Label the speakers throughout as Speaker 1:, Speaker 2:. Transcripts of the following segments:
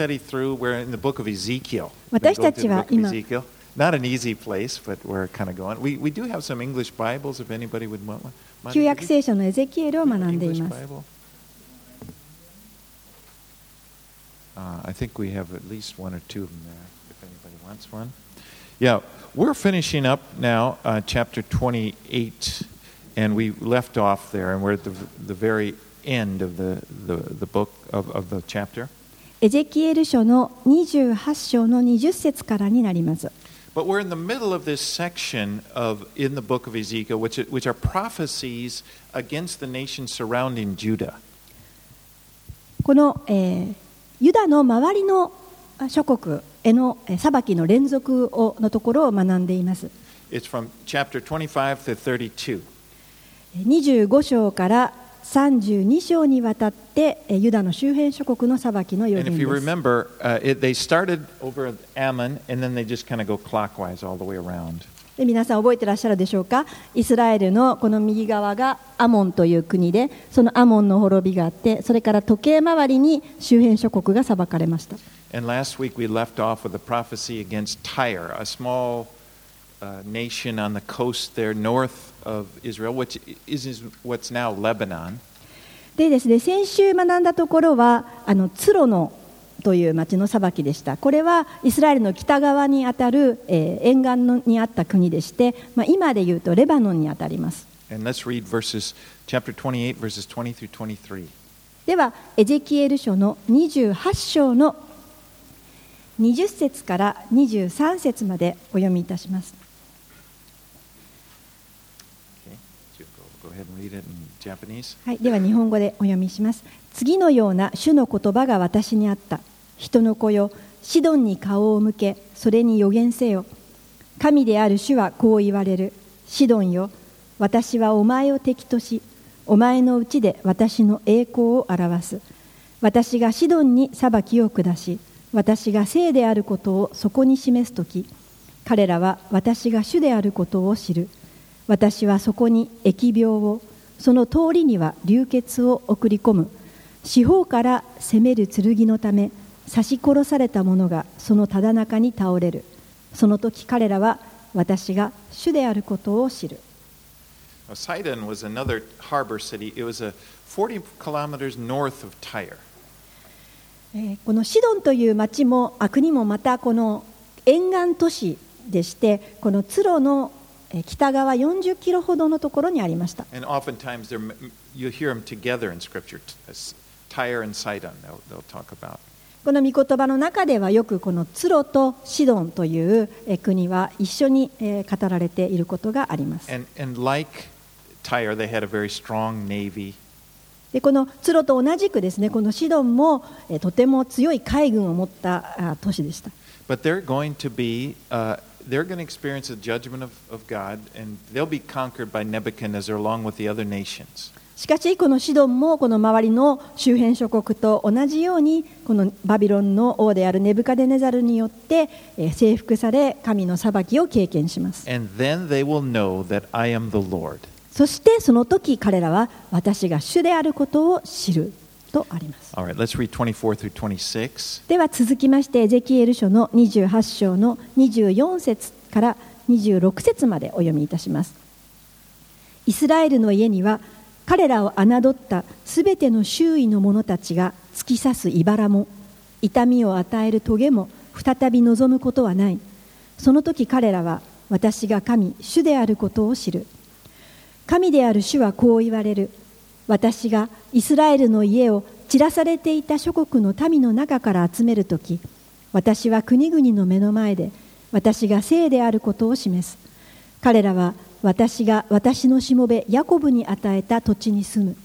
Speaker 1: study through, we're in the book of Ezekiel.
Speaker 2: 私たちは
Speaker 1: We're going
Speaker 2: 今
Speaker 1: to the book of Ezekiel. Not an easy place, but we're kind of going. We, we do have some English Bibles if anybody would want one.
Speaker 2: 旧約聖書のエゼキエルを学んでい
Speaker 1: English
Speaker 2: ます。
Speaker 1: Bible? Uh, I think we have at least one or two of them there, if anybody wants one. Yeah, we're finishing up now, uh, chapter 28, and we left off there, and we're at the, the very end of the, the, the book of, of the chapter.
Speaker 2: エゼキエル書の28章の20節からになります。
Speaker 1: But we're in the middle of this section of in the book of Ezekiel, which, which are prophecies against the nations surrounding Judah.
Speaker 2: この、えーユダの周りのあ諸国へのえー裁きの連続をのところを学んでいます。
Speaker 1: It's from chapter 25 to 32.
Speaker 2: 25章から32章にわたってユダの周辺諸国の裁きの
Speaker 1: よう
Speaker 2: です。皆さん覚えていらっしゃるでしょうか？イスラエルのこの右側がアモンという国で、そのアモンの滅びがあって、それから時計回りに周辺諸国が裁かれました。
Speaker 1: Uh, nation on the coast there north of Israel, which is, is what's now Lebanon.
Speaker 2: でですね先週学んだところはあのツロのという町の裁きでしたこれはイスラエルの北側にあたる、えー沿岸のにあった国でして、まあ、今でいうとレバノンにあたります
Speaker 1: And let's read verses, chapter 28, verses 20 through 23.
Speaker 2: ではエゼキエル書の28章の20節から23節までお読みいたします
Speaker 1: Okay, you go, go ahead and read it in Japanese.
Speaker 2: はい、では日本語でお読みします。次のような主の言葉が私にあった。人の子よ、シドンに顔を向け、それに予言せよ。神である主はこう言われる。シドンよ、私はお前を敵とし、お前のうちで私の栄光を表す。私がシドンに裁きを下し、私が聖であることをそこに示すとき、彼らは私が主であることを知る。私はそこに疫病を、その通りには流血を送り込む。四方から攻める剣のため、刺し殺された者がそのただ中に倒れる。その時彼らは私が主であることを知る。
Speaker 1: Sidon was another harbor city. It was a 40 kilometers north of Tyre.
Speaker 2: えーこのシドンという町もあ国もまたこの沿岸都市でしてこのツロのえー北側40キロほどのところにありました。この御言葉の中ではよくこのツロとシドンという国は一緒に語られていることがあります。でこのツロと同じくですね、このシドンもとても強い海軍を持った都市でした。
Speaker 1: They're going to experience the judgment of, of God, and they'll be conquered by Nebuchadnezzar along with the other nations.
Speaker 2: しかしこのシドンもこの周りの周辺諸国と同じようにこのバビロンの王であるネブカデネザルによってえー征服され神の裁きを経験します.そしてその時彼らは私が主であることを知るとあります。
Speaker 1: All right, let's read 24 through 26.
Speaker 2: では続きましてエゼキエル書の28章の24節から26節までお読みいたします。イスラエルの家には彼らを侮ったすべての周囲の者たちが突き刺す茨も痛みを与える棘も再び望むことはない。その時彼らは私が神主であることを知る。神である主はこう言われる私がイスラエルの家を散らされていた諸国の民の中から集めるとき私は国々の目の前で私が聖であることを示す。彼らは私が私のしもべヤコブに与えた土地に住む。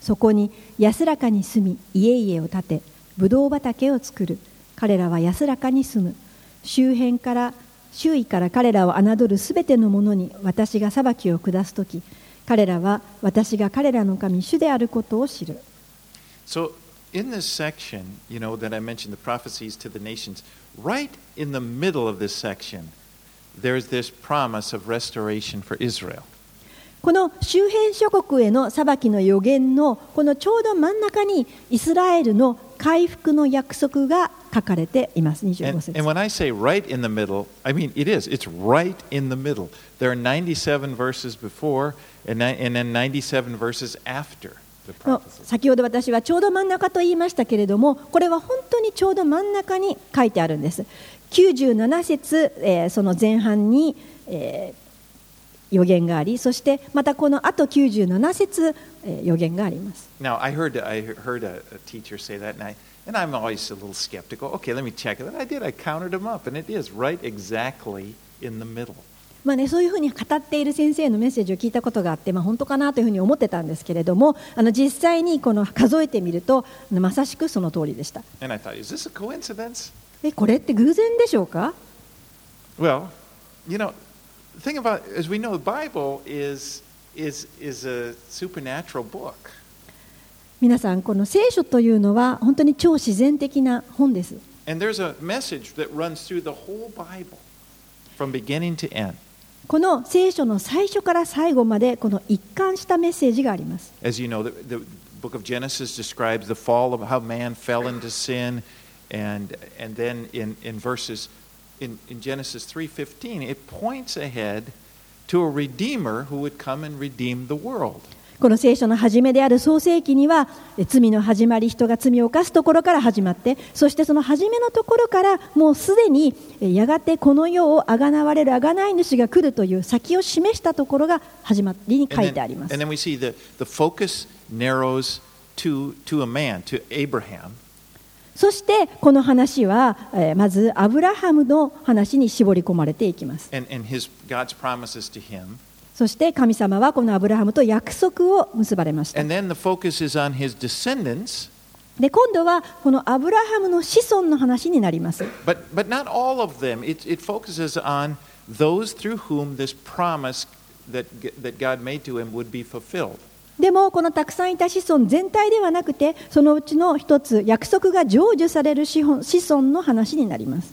Speaker 2: そこに安らかに住み家々を建てブドウ畑を作る。彼らは安らかに住む。周辺から周囲から彼らを侮るすべてのものに私が裁きを下すとき彼らは私が彼らの神主であることを知る
Speaker 1: So, in this section, you know, that I mentioned the prophecies to the nations, right in the middle of this section, there's this promise of restoration for Israel.
Speaker 2: この周辺諸国への裁きの予言のこのちょうど真ん中にイスラエルの回復の約束が書かれています、
Speaker 1: And,
Speaker 2: 25
Speaker 1: and
Speaker 2: 節。
Speaker 1: when I say right in the middle, I mean it is. It's right in the middle. There are 97 verses before and, and then 97 verses after.
Speaker 2: 先ほど私はちょうど真ん中と言いましたけれども、これは本当にちょうど真ん中に書いてあるんです。97節、えーその前半に、えー予言があり、そしてまたこの後97節、えー予言があります。
Speaker 1: Now, I heard, I heard a, a teacher say that, and, I, and I'm always a little skeptical. Okay, let me check it. And I did. I counted them up, and it is right exactly in the middle.
Speaker 2: まあね、そういうふうに語っている先生のメッセージを聞いたことがあって、まあ、本当かなというふうに思ってたんですけれどもあの実際にこの数えてみるとまさしくその通りでした。
Speaker 1: And I thought, is this a coincidence?
Speaker 2: えこれって偶然でしょうか
Speaker 1: Well, you know, the thing about, as we know, the Bible is, is, is a supernatural book.
Speaker 2: 皆さんこの聖書というのは本当に超自然的な本です。この聖書の最初から最後までこの一貫したメッセージがあります。
Speaker 1: As you know, the, the book of Genesis describes the fall of how man fell into sin, and, and then in, in verses in, in Genesis 3:15, it points ahead to a redeemer who would come and redeem the world.
Speaker 2: この聖書の初めである創世記にはえ罪の始まり人が罪を犯すところから始まってそしてその初めのところからもうすでにえやがてこの世をあがなわれるあがない主が来るという先を示したところが始まりに書いてあります
Speaker 1: and。then we see the, the focus narrows to, to a man, to Abraham.
Speaker 2: そしてこの話はえーまずアブラハムの話に絞り込まれていきます。
Speaker 1: and, and his God's promises to him.
Speaker 2: そして神様はこのアブラハムと約束を結ばれました。で今度はこのアブラハムの子孫の話になります。でもこのたくさんいた子孫全体ではなくてそのうちの一つ約束が成就される子,孫の話になります。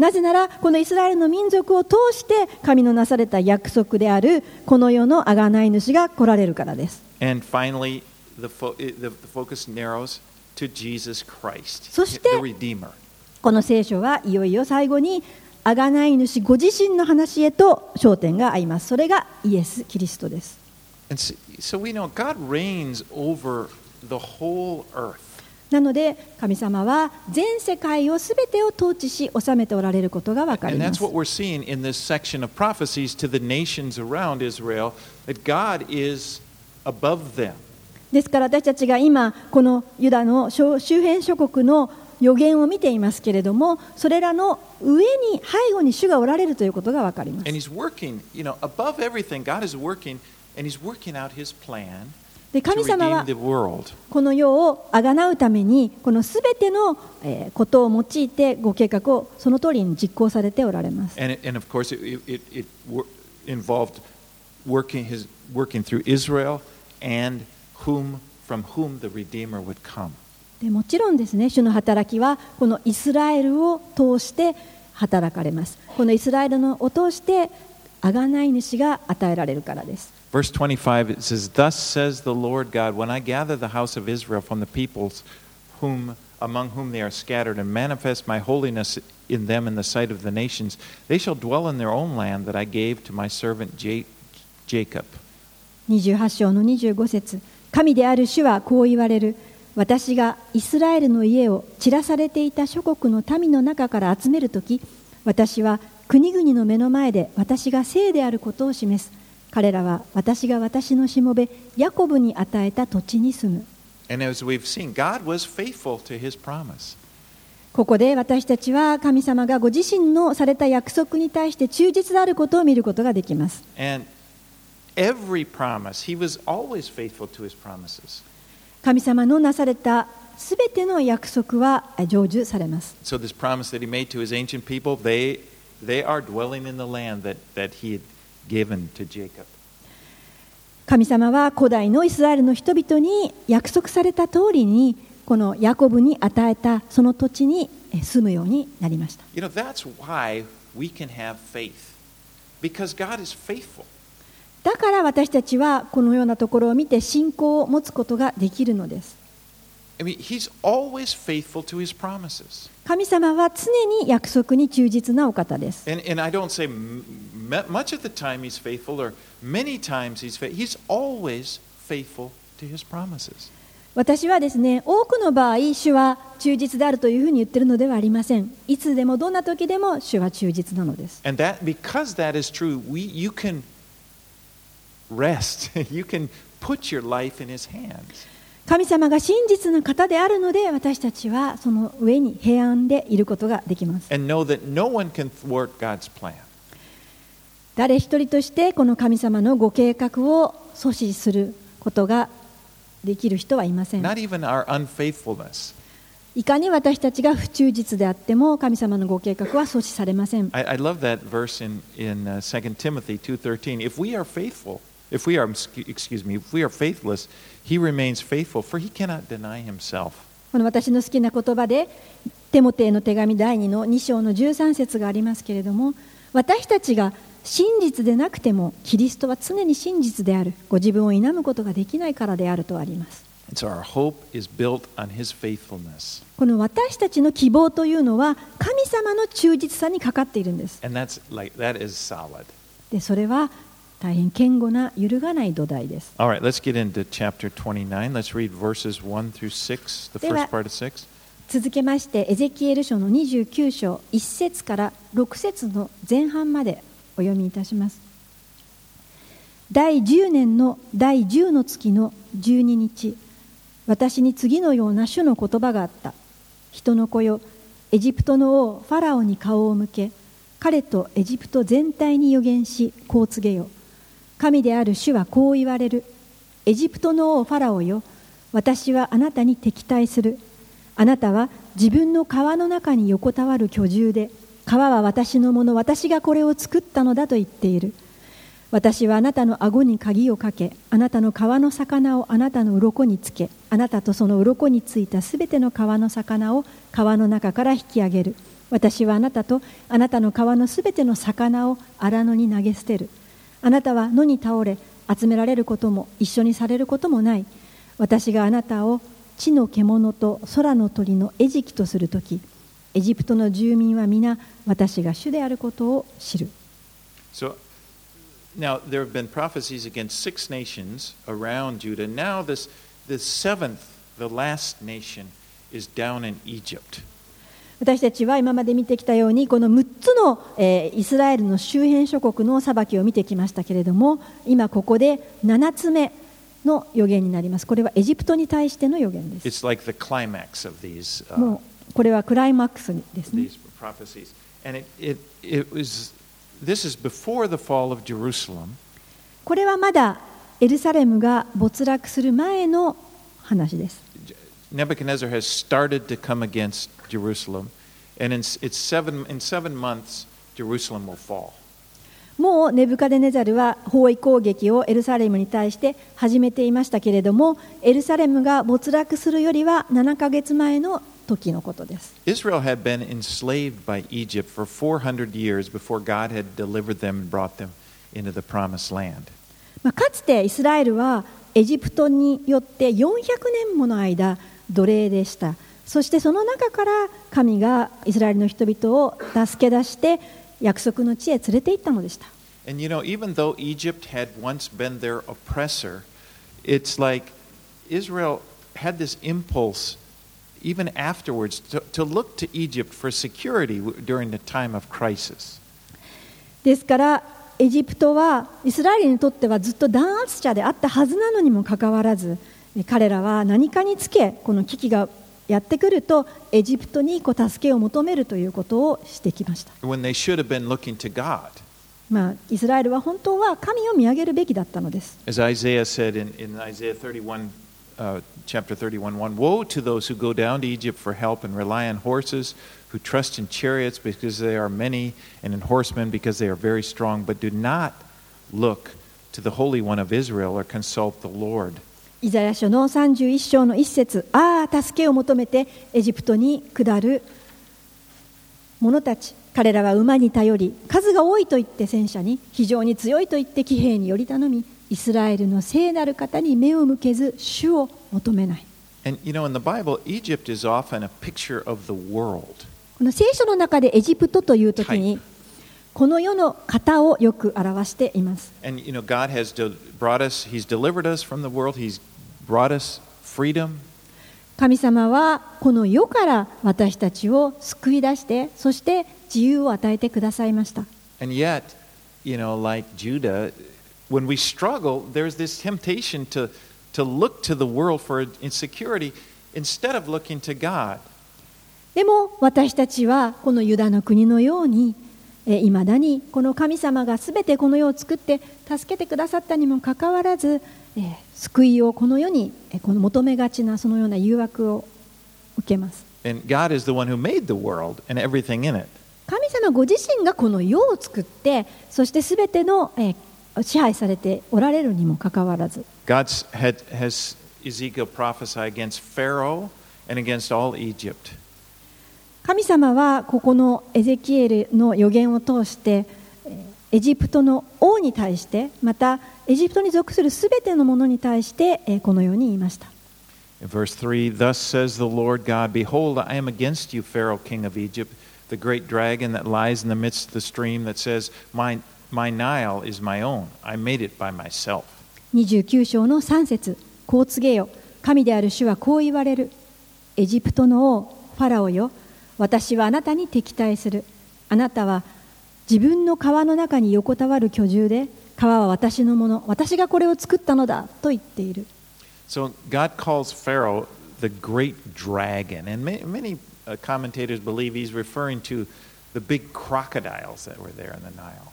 Speaker 2: なぜなら、このイスラエルの民族を通して神のなされた約束であるこの世の贖がない主が来られるからです。そして、この聖書はいよいよ最後に贖がない主ご自身の話へと焦点があります。それがイエス・キリストです。
Speaker 1: And so, so we know God.
Speaker 2: なので神様は全世界をすべてを統治し治めておられることがわかり
Speaker 1: And
Speaker 2: ま
Speaker 1: that's
Speaker 2: す
Speaker 1: what we're seeing in this section of prophecies to the nations around Israel that God is above them.
Speaker 2: ですから私たちが今このユダの周辺諸国の予言を見ていますけれどもそれらの上に背後に主がおられるということがわかりますで神様はこの世をあがなうためにこのすべてのことを用いてご計画をその通りに実行されておられます。もちろんですね、主の働きはこのイスラエルを通して働かれます。このイスラエルのを通して、あがない主が与えられるからです。
Speaker 1: Verse 25, it says, Thus says the Lord God, when I gather the house of Israel from the peoples whom, among whom they are scattered, and manifest my holiness in them in the sight of the nations, they shall dwell in their own land that I gave to my servant J Jacob.
Speaker 2: 28章の25節神である主はこう言われる私がイスラエルの家を散らされていた諸国の民の中から集めるとき私は国々の目の前で私が聖であることを示す彼らは私が私のしもべヤコブに与えた土地に住む。ここで私たちは神様がご自身のされた約束に対して忠実であることを見ることができます。神様のなされたすべての約束は成就されます。
Speaker 1: Given to Jacob.
Speaker 2: 神様は古代のイスラエルの人々に約束された通りにこのヤコブに与えたその土地にえ住むようになりました
Speaker 1: You know, that's why we can have faith. Because God is faithful.
Speaker 2: だから私たちはこのようなところを見て信仰を持つことができるのです
Speaker 1: I mean, He's always faithful to His promises.
Speaker 2: 神様は常に約束に忠実なお方です。私はですね、多くの場合、主は忠実であるというふうに言っているのではありません。いつでも、どんな時でも、主は忠実なのです。神様が真実の方であるので私たちはその上に平安でいることができます。誰一人としてこの神様のご計画を阻止することができる人はいません。いかに私たちが不忠実であっても神様のご計画は阻止されません。
Speaker 1: I, love that verse in, 2 Timothy 2:13.
Speaker 2: この私の好きな言葉で、テモテへの手紙第2の2章の13節がありますけれども、私たちが真実でなくても、キリストは常に真実である、ご自分を否むことができないからであるとあります。この私たちの希望というのは、神様の忠実さにかかっているんです。それは、大変堅固な揺るがない土台です
Speaker 1: All right, let's get into chapter 29. Let's read verses 1 through 6, the
Speaker 2: De la-
Speaker 1: first part of 6.
Speaker 2: 続けましてエゼキエル書の29章1節から6節の前半までお読みいたします第10年の第10の月の12日私に次のような主の言葉があった人の子よエジプトの王ファラオに顔を向け彼とエジプト全体に予言しこう告げよ神である主はこう言われる。エジプトの王ファラオよ。私はあなたに敵対する。あなたは自分の川の中に横たわる居住で。川は私のもの。私がこれを作ったのだと言っている。私はあなたの顎に鍵をかけ。あなたの川の魚を。あなたの鱗につけ。あなたとその鱗についたすべての川の魚を。川の中から引き上げる。私はあなたとあなたの川のすべての魚を荒野に投げ捨てる。あなたは野に倒れ集められることも一緒にされることもない私があなたを地の獣と空の鳥の餌食とするときエジプトの住民は皆私が主であることを知る
Speaker 1: So now there have been prophecies against six nations around Judah. Now this the seventh, the last nation, is down in Egypt.
Speaker 2: 私たちは今まで見てきたようにこの6つの、えー、イスラエルの周辺諸国の裁きを見てきましたけれども今ここで7つ目の予言になります。これはエジプトに対しての予言です、これはクライマックスですね。これはまだエルサレムが没落する前の話です。
Speaker 1: Jerusalem, and in, it's seven, in seven months, Jerusalem will fall.
Speaker 2: もうネブカデネザルは包囲攻撃をエルサレムに対して始めていましたけれどもエルサレムが没落するよりは7ヶ月前の時のことです
Speaker 1: Israel had been enslaved by Egypt for 400 years before God had delivered them and brought them into the promised land.
Speaker 2: まあ、かつてイスラエルはエジプトによって400年もの間奴隷でしたそしてその中から神がイスラエルの人々を助け出して約束の地へ連れて行ったのでした
Speaker 1: And you know, even though Egypt had once been their oppressor, it's like Israel had this impulse, even afterwards, to, to look to Egypt for security during the time of crisis.
Speaker 2: ですからエジプトはイスラエルにとってはずっと弾圧者であったはずなのにもかかわらず彼らは何かにつけこの危機がやってくるとエジプトにこう助けを求めるということをしてきました、
Speaker 1: when they should have been looking to God.
Speaker 2: まあ、イスラエルは本当は神を見上げるべきだったのです
Speaker 1: As Isaiah said in, in Isaiah 31, uh, chapter 31 1 Woe to those who go down to Egypt for help and rely on horses, who trust in chariots because they are many, and in horsemen because they are very strong, but do not look to the Holy One of Israel or consult the Lord.
Speaker 2: イザヤ書の31章の一節ああ助けを求めてエジプトに下る者たち彼らは馬に頼り数が多いと言って戦車に非常に強いと言って騎兵により頼みイスラエルの聖なる方に目を向けず主を求めない。
Speaker 1: And you know, in the Bible, Egypt is often a picture of the world.
Speaker 2: この聖書の中でエジプトという時にこの世の方をよく表しています。
Speaker 1: And you know, God has brought us, He's delivered us from the world, He's brought us freedom.
Speaker 2: 神様はこの世から私たちを救い出してそして自由を与えてくださいました
Speaker 1: And yet, you know, like Judah, when we struggle, there's this temptation to, to look to the world for insecurity instead of looking to God.
Speaker 2: でも私たちはこのユダの国のようにいまだにこの神様がすべてこの世を作って助けてくださったにもかかわらず、えー救いをこの世にこの求めがちなそのような誘惑を受けます。神様ご自身がこの世を作って、そしてすべての、え、支配されておられるにもかかわらず。神様はここのエゼキエルの予言を通して、エジプトの王に対してまたエジプトに属するすべてのものに対してえーこのように言いました
Speaker 1: verse 3, Thus says the Lord God, Behold, I am against you, Pharaoh, king of Egypt, the great dragon that lies in the midst of the stream that says, My, my Nile is my own. I made it by myself.
Speaker 2: 29章の3節こう告げよ神である主はこう言われるエジプトの王ファラオよ私はあなたに敵対するあなたは自分の川の中に横たわる居住で川は私のもの私がこれを作ったのだと言っている
Speaker 1: So God calls Pharaoh the great dragon. And ma- many uh, commentators believe he's referring to the big crocodiles that were there in the Nile.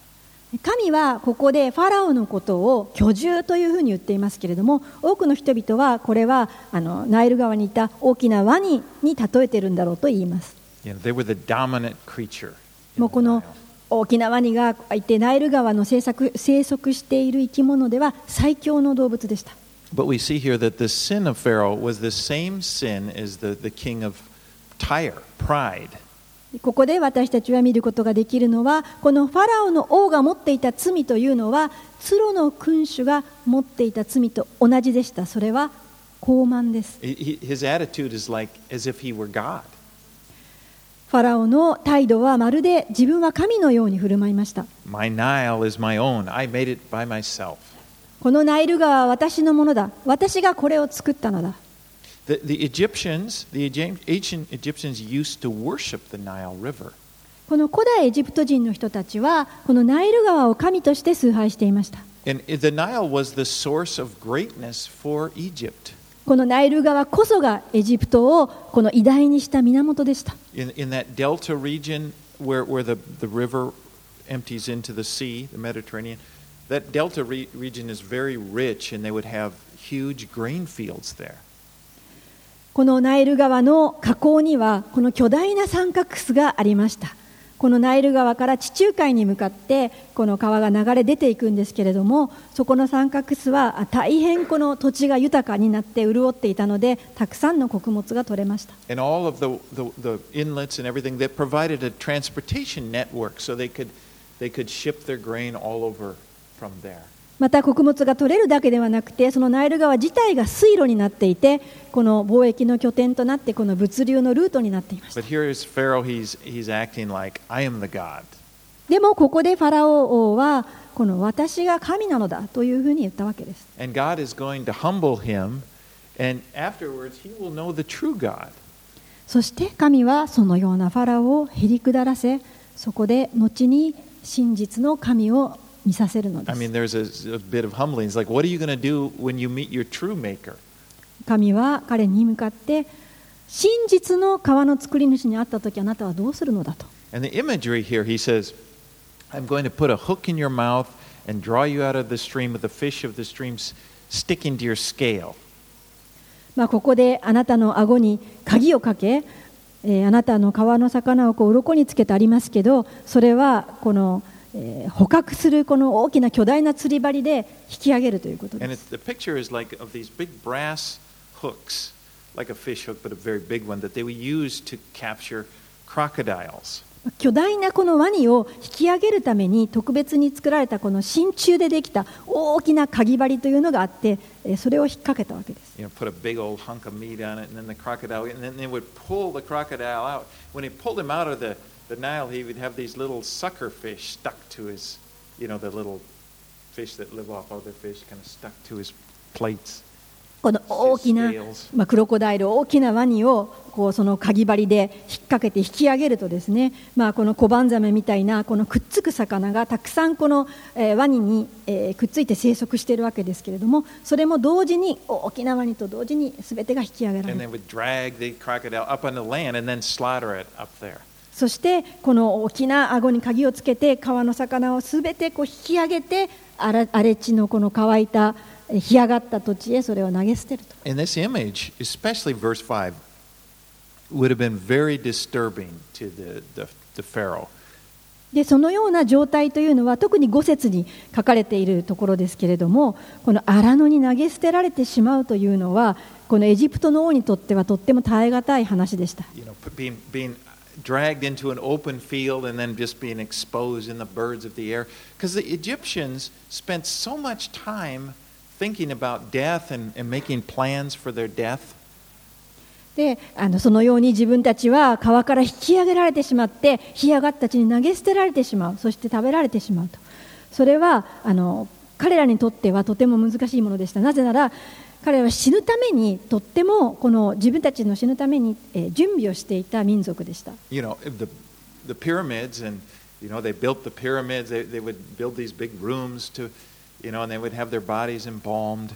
Speaker 2: 神はここでファラオのことを居住というふうに言っていますけれども多くの人々はこれはあのナイル川にいた大きなワニに例えているんだろうと言います
Speaker 1: You know, they were the dominant creature. in
Speaker 2: もうこの沖縄にがいてナイル川の生息,生息している生き物では最強の動物でした。ここで私たちは見ることができるのはこのファラオの王が持っていた罪というのはツロの君主が持っていた罪と同じでしたそれは傲慢です。ファラオの態度はまるで自分は神のように振る舞いました。このナイル川は私のものだ。私がこれを作ったのだ。この古代エジプト人の人たちは、このナイル川を神として崇拝していました。このナイル川こそがエジプトをこの偉大にした源でした。
Speaker 1: In, in that delta region where, where the, the river empties into the sea, the Mediterranean, that delta re- region is very rich and they would have huge grain fields there.
Speaker 2: このナイル川の河口にはこの巨大な三角巣がありました。このナイル川から地中海に向かってこの川が流れ出ていくんですけれどもそこの三角巣はあ大変この土地が豊かになって潤っていたのでたくさんの穀物が取れました
Speaker 1: And all of the, the, the inlets and everything that provided a transportation network so they could, they could ship their grain all over from there.
Speaker 2: また穀物が取れるだけではなくてそのナイル川自体が水路になっていてこの貿易の拠点となってこの物流のルートになっていました.でもここでファラオ王はこの私が神なのだというふうに言ったわけです
Speaker 1: And God is going to humble him, and afterwards he will know the true God.
Speaker 2: そして神はそのようなファラオをへり下らせそこで後に真実の神を見させるので
Speaker 1: I
Speaker 2: す
Speaker 1: mean, there's a, a bit of humbling. It's like, what are you going to do when you meet your true maker?
Speaker 2: 神は彼に向かって真実の川の作り主に会った時あなたはどうするのだと
Speaker 1: And the imagery here, he says, I'm going to put a hook in your mouth and draw you out of the stream with the fish of the streams sticking to your scale.
Speaker 2: まあ、ここであなたの顎に鍵をかけ、えーあなたの川の魚をこう鱗につけてありますけどそれはこの、えー捕獲するこの大きな巨大な釣り針で引き上げるということです。
Speaker 1: the picture is like of these big brass hooks, like a fish hook, but a very big one, that they would use to capture crocodiles.
Speaker 2: 巨大なこのワニを引き上げるために特別に作られたこの真鍮でできた大きな鍵針というのがあってえーそれを引っ掛けたわけです。
Speaker 1: You know, put a big old hunk of meat on it, and then the crocodile, and then they would pull the crocodile out. When he pulled him out of the, the Nile, he would have these little sucker fish stuck to his, you know, the little fish that live off other fish, kind of stuck to his plates.
Speaker 2: この大きな、まあ、クロコダイル大きなワニをこうその鍵針で引っ掛けて引き上げるとですね、まあ、このコバンザメみたいなこのくっつく魚がたくさんこの、えーワニに、えーくっついて生息しているわけですけれどもそれも同時に大きなワニと同時に全てが引き上げられるそしてこの大きな顎に鍵をつけて川の魚をすべてこう引き上げて荒れ地のこの乾いた干上がった土地へそれを投げ捨てると。でそのような状態というのは特に五節に書かれているところですけれどもこの荒野に投げ捨てられてしまうというのはこのエジプトの王にとってはとっても耐え難い話でした。
Speaker 1: Dragged into an open field and then just being exposed in the birds of the air. Because the Egyptians spent so much time thinking about death and, and making plans for their death.
Speaker 2: であのそのように自分たちは川から引き上げられてしまって干上がった地に投げ捨てられてしまうそして食べられてしまうとそれはあの彼らにとってはとても難しいものでしたなぜなら彼は死ぬためにとってもこの自分たちの死ぬために、えー準備をしていた民族でした
Speaker 1: You know, the, the pyramids, and, you know, they built the pyramids. They, they would build these big rooms to, you know, and they would have their bodies embalmed.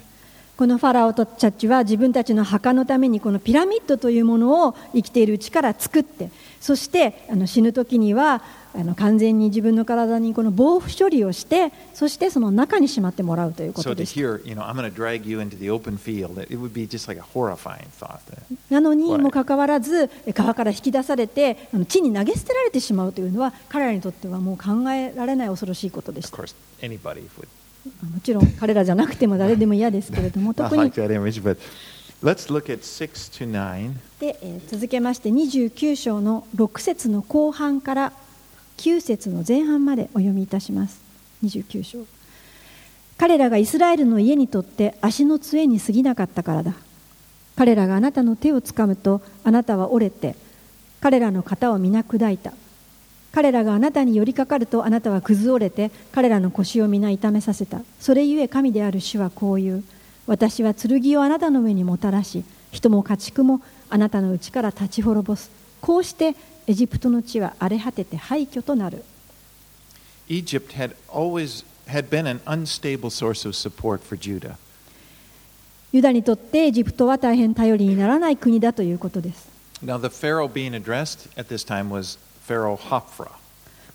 Speaker 2: このファラオたちは自分たちの墓のためにこのピラミッドというものを生きているうちから作ってそしてあの死ぬ時にはあの完全に自分の体にこの防腐処理をしてそしてその中にしまってもらうということです。なのにもかかわらず川から引き出されてあの地に投げ捨てられてしまうというのは彼らにとってはもう考えられない恐ろしいことでしたもちろん彼らじゃなくても誰でも嫌ですけれども 特に。
Speaker 1: let's look at 6 to 9.
Speaker 2: で、えー続けまして29章の6節の後半から9節の前半までお読みいたします。29章。彼らがイスラエルの家にとって足の杖に過ぎなかったからだ。彼らがあなたの手をつかむとあなたは折れて彼らの肩を皆砕いた彼らがあなたに寄りかかるとあなたは崩れて彼らの腰を皆痛めさせた。それゆえ神である主はこう言う。私は剣をあなたの上にもたらし人も家畜もあなたのうちから立ち滅ぼす。こうしてエジプトの地は荒れ果てて廃墟となる。
Speaker 1: Egypt had always had been an unstable source of support for Judah.
Speaker 2: ユダにとってエジプトは大変頼りにならない国だということです。
Speaker 1: Now, the Pharaoh being addressed at this time was Pharaoh Hophra.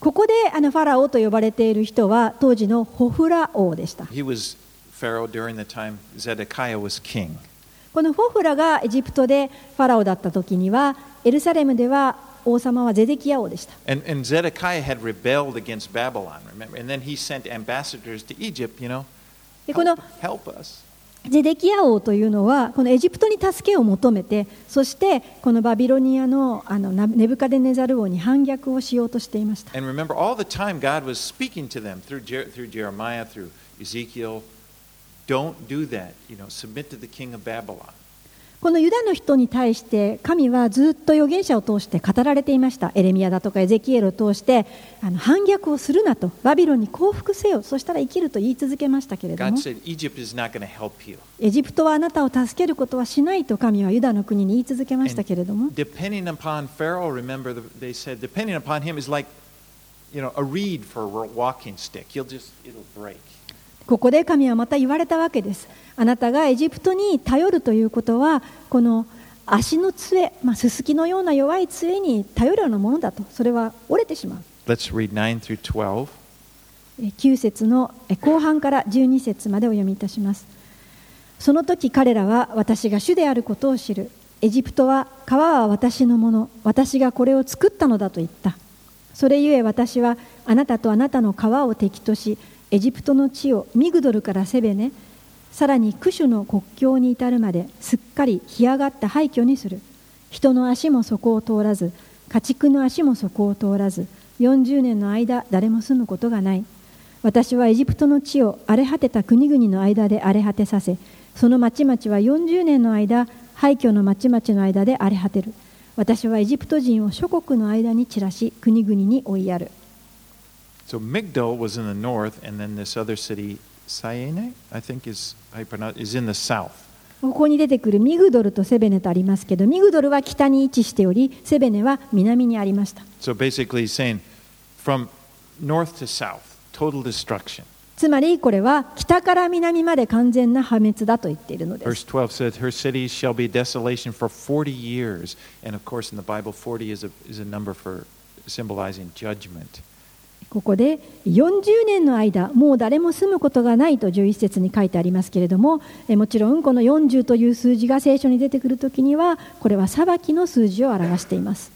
Speaker 2: ここであのファラオと呼ばれている人は当時のホフラ王でした
Speaker 1: He was Pharaoh during the time Zedekiah was king.
Speaker 2: このホフラがエジプトでファラオだった時にはエルサレムでは王様はゼデキヤ王でした
Speaker 1: And, and Zedekiah had rebelled against Babylon, remember? And then he sent ambassadors to Egypt, you know,
Speaker 2: でこの
Speaker 1: help, help us.
Speaker 2: ゼデキヤ王というのはこのエジプトに助けを求めてそしてこのバビロニアのあのネブカデネザル王に反逆をしようとしていました
Speaker 1: And remember, all the time God was speaking to them through, Jer- through Jeremiah, through Ezekiel. Don't do that. You know, submit to the king of Babylon.
Speaker 2: このユダの人に対して神はずっと預言者を通して語られていましたエレミアだとかエゼキエルを通してあの反逆をするなとバビロンに降伏せよそしたら生きると言い続けましたけれども
Speaker 1: said, Egypt is not going to help you.
Speaker 2: エジプトはあなたを助けることはしないと神はユダの国に言い続けましたけれども
Speaker 1: Depending upon Pharaoh, remember, the, they said, depending upon him is like, you know, a reed for a walking stick. He'll just, it'll break.
Speaker 2: ここで神はまた言われたわけですあなたがエジプトに頼るということはこの足の杖、まあ、すすきのような弱い杖に頼るようなものだとそれは折れてしまう
Speaker 1: Let's read 9 through 12.
Speaker 2: え9節のえ後半から12節までお読みいたしますその時彼らは私が主であることを知る。エジプトは川は私のもの、私がこれを作ったのだと言った。それゆえ私はあなたとあなたの川を敵とし、エジプトの地をミグドルからセベネ、さらにクシュの国境に至るまですっかり干上がった廃墟にする。人の足もそこを通らず、家畜の足もそこを通らず、40年の間誰も住むことがない。私はエジプトの地を荒れ果てた国々の間で荒れ果てさせ、その町々は40年の間、廃墟の町々の間で荒れ果てる。私はエジプト人を諸国の間に散らし、国々に追いやる。
Speaker 1: So Migdal was in the north, and then this other city, Syene, I think is how you pronounce, is in the south.
Speaker 2: ここに出てくるミグドルとセベネとありますけど、ミグドルは北に位置しており、セベネは南にありました。
Speaker 1: So basically, he's saying from north to south, total destruction.
Speaker 2: つまりこれは北から南まで完全な破滅だと言っているので
Speaker 1: Verse
Speaker 2: す。
Speaker 1: 12 says, Her cities shall be desolation for 40 years. And of course, in the Bible, 40 is a, is a number for symbolizing judgment.
Speaker 2: ここで40年の間、もう誰も住むことがないと11節に書いてありますけれども、もちろんこの40という数字が聖書に出てくるときには、これは裁きの数字を表しています。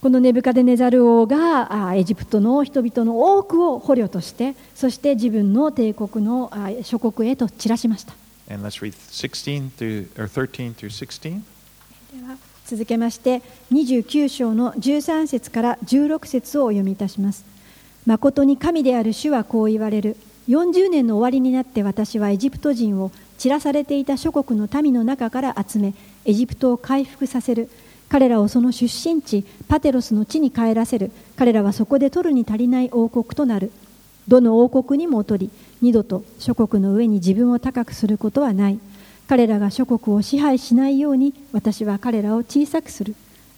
Speaker 2: このネブカデネザル王がエジプトの人々の多くを捕虜として、そして自分の帝国の諸国へと散らしました。では続けまして29章の13節から16節をお読みいたします誠に神である主はこう言われる。40年の終わりになって私はエジプト人を散らされていた諸国の民の中から集めエジプトを回復させる。彼らをその出身地パテロスの地に帰らせる。彼らはそこで取るに足りない王国となる。どの王国にも劣り二度と諸国の上に自分を高くすることはない。彼らが諸国を支配しないように私は彼らを小さくする。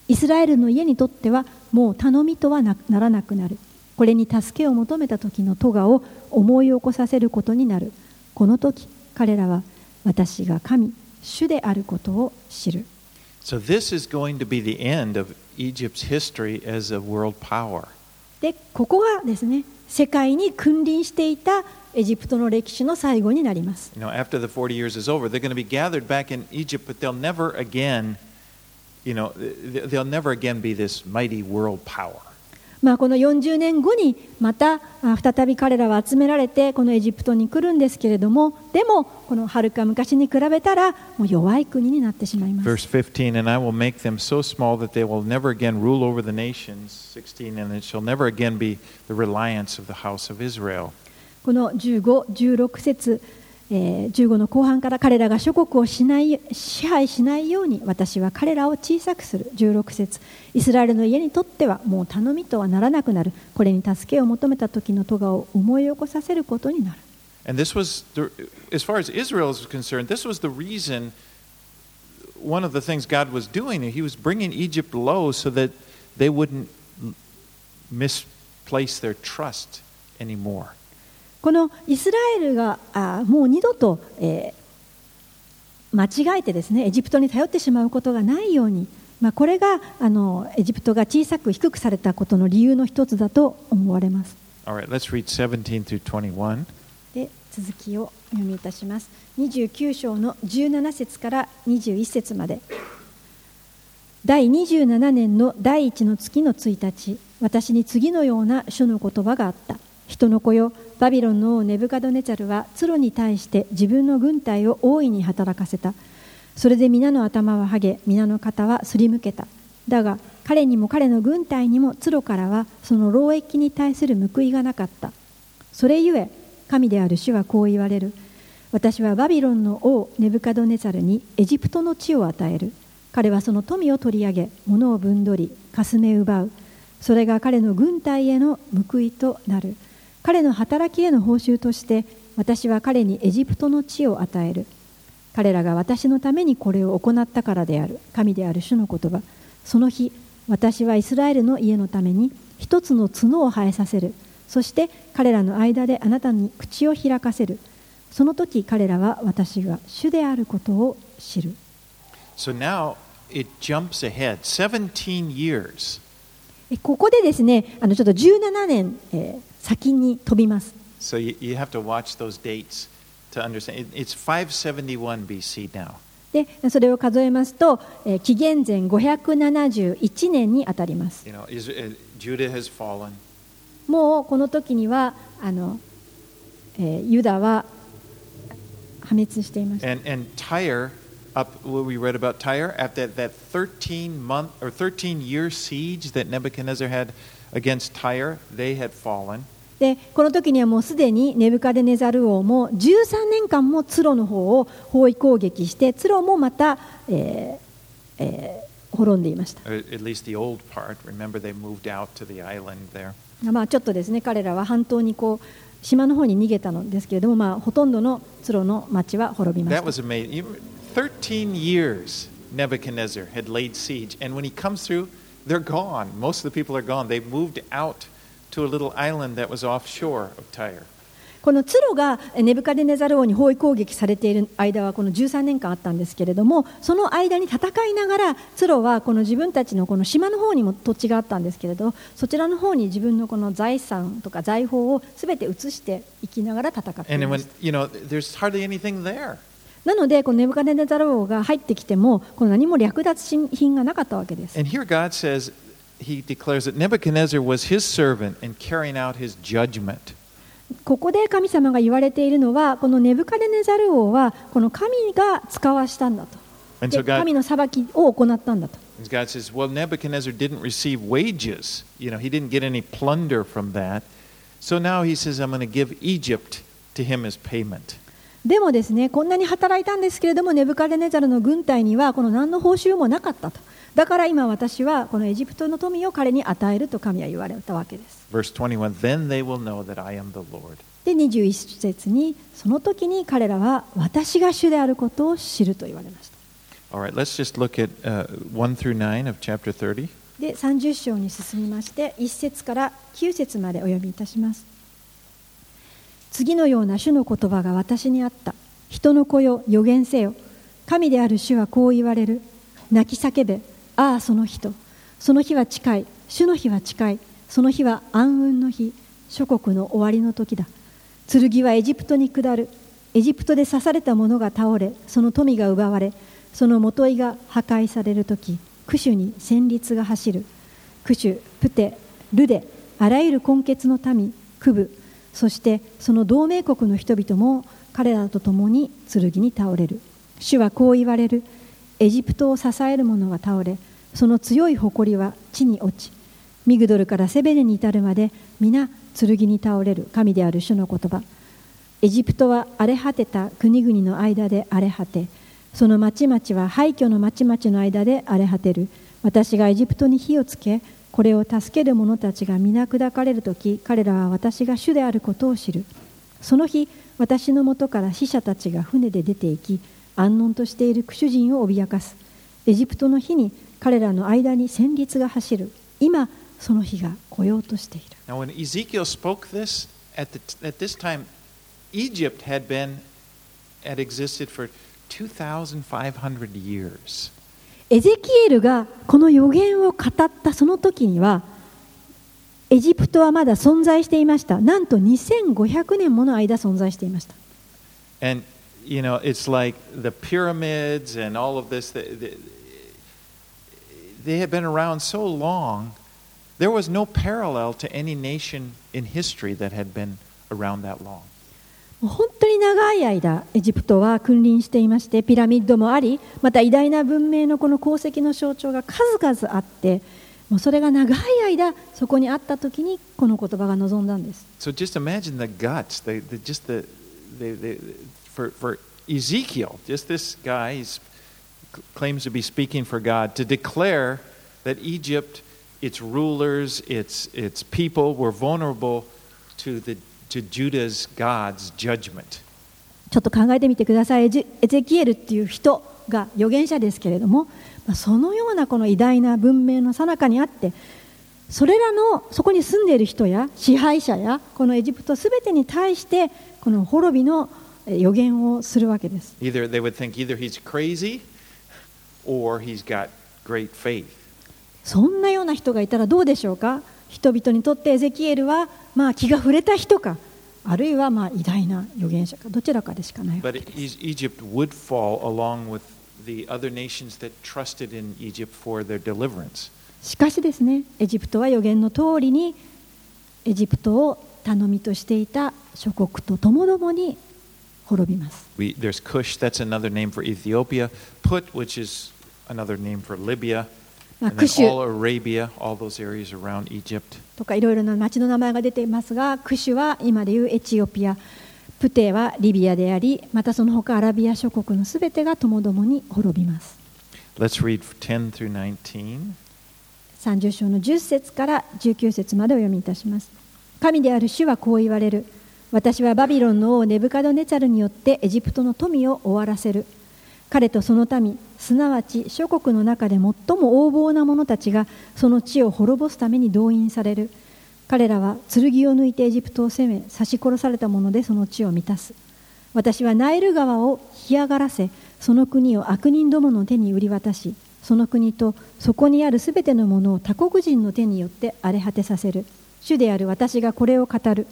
Speaker 2: イスラエルの家にとってはもう頼みとはなならなくなる。これに助けを求めた時の咎を思い起こさせることになる。この時彼らは私が神主であることを知る。
Speaker 1: So this is going to be the end of Egypt's history as a world power.
Speaker 2: でここがですね世界に君臨していたエジプトの歴史の最後になります。まあ、この40年後にまたあ再び彼らは集められてこのエジプトに来るんですけれどもでもこのはるか昔に比べたらもう弱い国になってしまいます
Speaker 1: Verse 15, and I will make them so small that they will never again rule over the nations. 16, and it shall never again be the reliance of the house of Israel.
Speaker 2: この15、16節、えー15の後半から彼らが諸国をしない支配しないように私は彼らを小さくする16節イスラエルの家にとってはもう頼みとはならなくなるこれに助けを求めた時の咎を思い起こさせることになる
Speaker 1: And this was, the, as far as Israel is concerned, this was the reason, one of the things God was doing, He was bringing Egypt low so that they wouldn't misplace their trust anymore.
Speaker 2: このイスラエルがあもう二度と、えー間違えてですねエジプトに頼ってしまうことがないように、まあ、これがあのエジプトが小さく低くされたことの理由の一つだと思われます。
Speaker 1: All right, let's read 17 through 21.
Speaker 2: で続きをお読みいたします29章の17節から21節まで第27年の第一の月の1日私に次のような主の言葉があった人の子よバビロンの王ネブカドネチャルはツロに対して自分の軍隊を大いに働かせた。それで皆の頭ははげ皆の肩はすりむけた。だが彼にも彼の軍隊にもツロからはその労役に対する報いがなかった。それゆえ神である主はこう言われる。私はバビロンの王ネブカドネザルにエジプトの地を与える。彼はその富を取り上げ物を分取りかすめ奪う。それが彼の軍隊への報いとなる。彼の働きへの報酬として私は彼にエジプトの地を与える。彼らが私のためにこれを行ったからである。神である主の言葉。その日私はイスラエルの家のために一つの角を生えさせる。そして彼らの間であなたに口を開かせる。その時彼らは私が主であることを知る。
Speaker 1: So now it jumps ahead. 17 years.
Speaker 2: えここでですねあのちょっと17年、えー先に飛びます
Speaker 1: So you, you have to watch those dates to understand. It, it's 571 BC now.
Speaker 2: でそれを数えますと、えー紀元前571年にあたります
Speaker 1: You know, is, uh, Judah has fallen.
Speaker 2: もうこの時にはあの、えーユダは破滅していました
Speaker 1: And, and Tyre, up what we read about Tyre, after that, that 13 month or 13 year siege that Nebuchadnezzar had against Tyre, they had fallen.
Speaker 2: でこの時にはもうすでにネブカデネザル王も13年間もツロの方を包囲攻撃してツロもまた、えーえー滅んでいました
Speaker 1: part.
Speaker 2: まあ、ちょっとですね彼らは半島にこう島の方に逃げたのですけれども、まあ、ほとんどのツロの町は滅びまし
Speaker 1: That
Speaker 2: た
Speaker 1: was amazing. You- 13 years Nebuchadnezzar had laid siege, and when he comes through, they're gone. Most of the people are gone. They moved out to a little island that was offshore of Tyre.
Speaker 2: このツロがえネブカデネザル王に包囲攻撃されている間はこの13年間あったんですけれどもその間に戦いながらツロはこの自分たちのこの島の方にも土地があったんですけれどそちらの方に自分のこの財産とか財宝をすべて移していきながら戦っていま
Speaker 1: when,
Speaker 2: すなのでこのネブカデネザル王が入ってきてもこの何も略奪品がなかったわけです
Speaker 1: And here God says, He declares that Nebuchadnezzar was his servant in carrying out his judgment.
Speaker 2: ここで神様が言われているのはこのネブカデネザル王はこの神が使わしたんだと
Speaker 1: so God,
Speaker 2: 神の裁きを行ったんだと
Speaker 1: God says, well, Nebuchadnezzar didn't receive wages. You know, he didn't get any plunder from that. So now he says, I'm going to give Egypt to him as payment.
Speaker 2: でもですねこんなに働いたんですけれどもネブカデネザルの軍隊にはこの何の報酬もなかったとだから今私はこのエジプトの富を彼に与えると神は言われたわけです
Speaker 1: Verse 21 Then they will know that I am the Lord.
Speaker 2: で21節にその時に彼らは私が主であることを知ると言われました
Speaker 1: right, let's just look at uh, 1 through 9 of chapter 30.
Speaker 2: で30章に進みまして1節から9節までお読みいたします次のような主の言葉が私にあった。人の子よ予言せよ。神である主はこう言われる。泣き叫べ。ああその人。その日は近い。主の日は近い。その日は暗雲の日。諸国の終わりの時だ。剣はエジプトに下る。エジプトで刺された者が倒れ。その富が奪われ。その元井が破壊される時。クシュに戦慄が走る。クシュプテルデあらゆる根血の民クブそしてその同盟国の人々も彼らと共に剣に倒れる。主はこう言われる。エジプトを支える者が倒れその強い誇りは地に落ちミグドルからセベネに至るまで皆剣に倒れる。神である主の言葉。エジプトは荒れ果てた国々の間で荒れ果てその町々は廃墟の町々の間で荒れ果てる。私がエジプトに火をつけこれを助ける者たちが皆砕かれる時彼らは私が主であることを知る。その日私のもとから死者たちが船で出て行き安穏としているクシュ人を脅かす。エジプトの日に彼らの間に戦慄が走る。今その日が来ようとしている。
Speaker 1: Now, when Ezekiel spoke this, at, the, at this time, Egypt had been, had existed for 2,500 years.
Speaker 2: エゼキエルがこの予言を語ったその時にはエジプトはまだ存在していましたなんと2500年もの間存在していました
Speaker 1: And, you know, it's like the pyramids and all of this, they, they, they had been around so long, there was no parallel to any nation in history that had been around that long.
Speaker 2: もう本当に長い間エジプトは君臨していましてピラミッドもありまた偉大な文明のこの功績の象徴が数々あってもうそれが長い間そこにあった時にこの言葉が望んだんです
Speaker 1: So just imagine the guts, the, the, just the, the, the, for, for Ezekiel, just this guy, he claims to be speaking for God, to declare that Egypt, its rulers, its, its people were vulnerable to, the, to Judah's God's judgment.
Speaker 2: ちょっと考えてみてくださいエゼキエルっていう人が預言者ですけれどもまあそのようなこの偉大な文明の最中にあってそれらのそこに住んでいる人や支配者やこのエジプトすべてに対してこの滅びのえ予言をするわけです
Speaker 1: Either they would think either he's crazy or he's got great faith.
Speaker 2: そんなような人がいたらどうでしょうか？人々にとってエゼキエルは、まあ、気が触れた人かあるいはまあ偉大な預言者かどちらかでしかないわけです
Speaker 1: E- Egypt would fall along with the other nations that trusted in Egypt for their deliverance.
Speaker 2: しかしですねエジプトは予言の通りにエジプトを頼みとしていた諸国とともどもに滅びます
Speaker 1: We, there's Cush, that's another name for Ethiopia. Put, which is another name for Libya.
Speaker 2: まあ
Speaker 1: And
Speaker 2: クシュ
Speaker 1: all Arabia, all those areas around Egypt.
Speaker 2: とかいろいろな町の名前が出ていますがクシュは今でいうエチオピアプテはリビアでありまたその他アラビア諸国のすべてがともどもに滅びます
Speaker 1: Let's read 10 through 19.
Speaker 2: 30章の10節から19節までお読みいたします神である主はこう言われる私はバビロンの王ネブカドネツァルによってエジプトの富を終わらせる彼とその民すなわち諸国の中で最も横暴な者たちがその地を滅ぼすために動員される。彼らは剣を抜いてエジプトを攻め刺し殺されたものでその地を満たす。私はナイル川を干上がらせその国を悪人どもの手に売り渡しその国とそこにあるすべてのものを他国人の手によって荒れ果てさせる。主である私がこれを語る。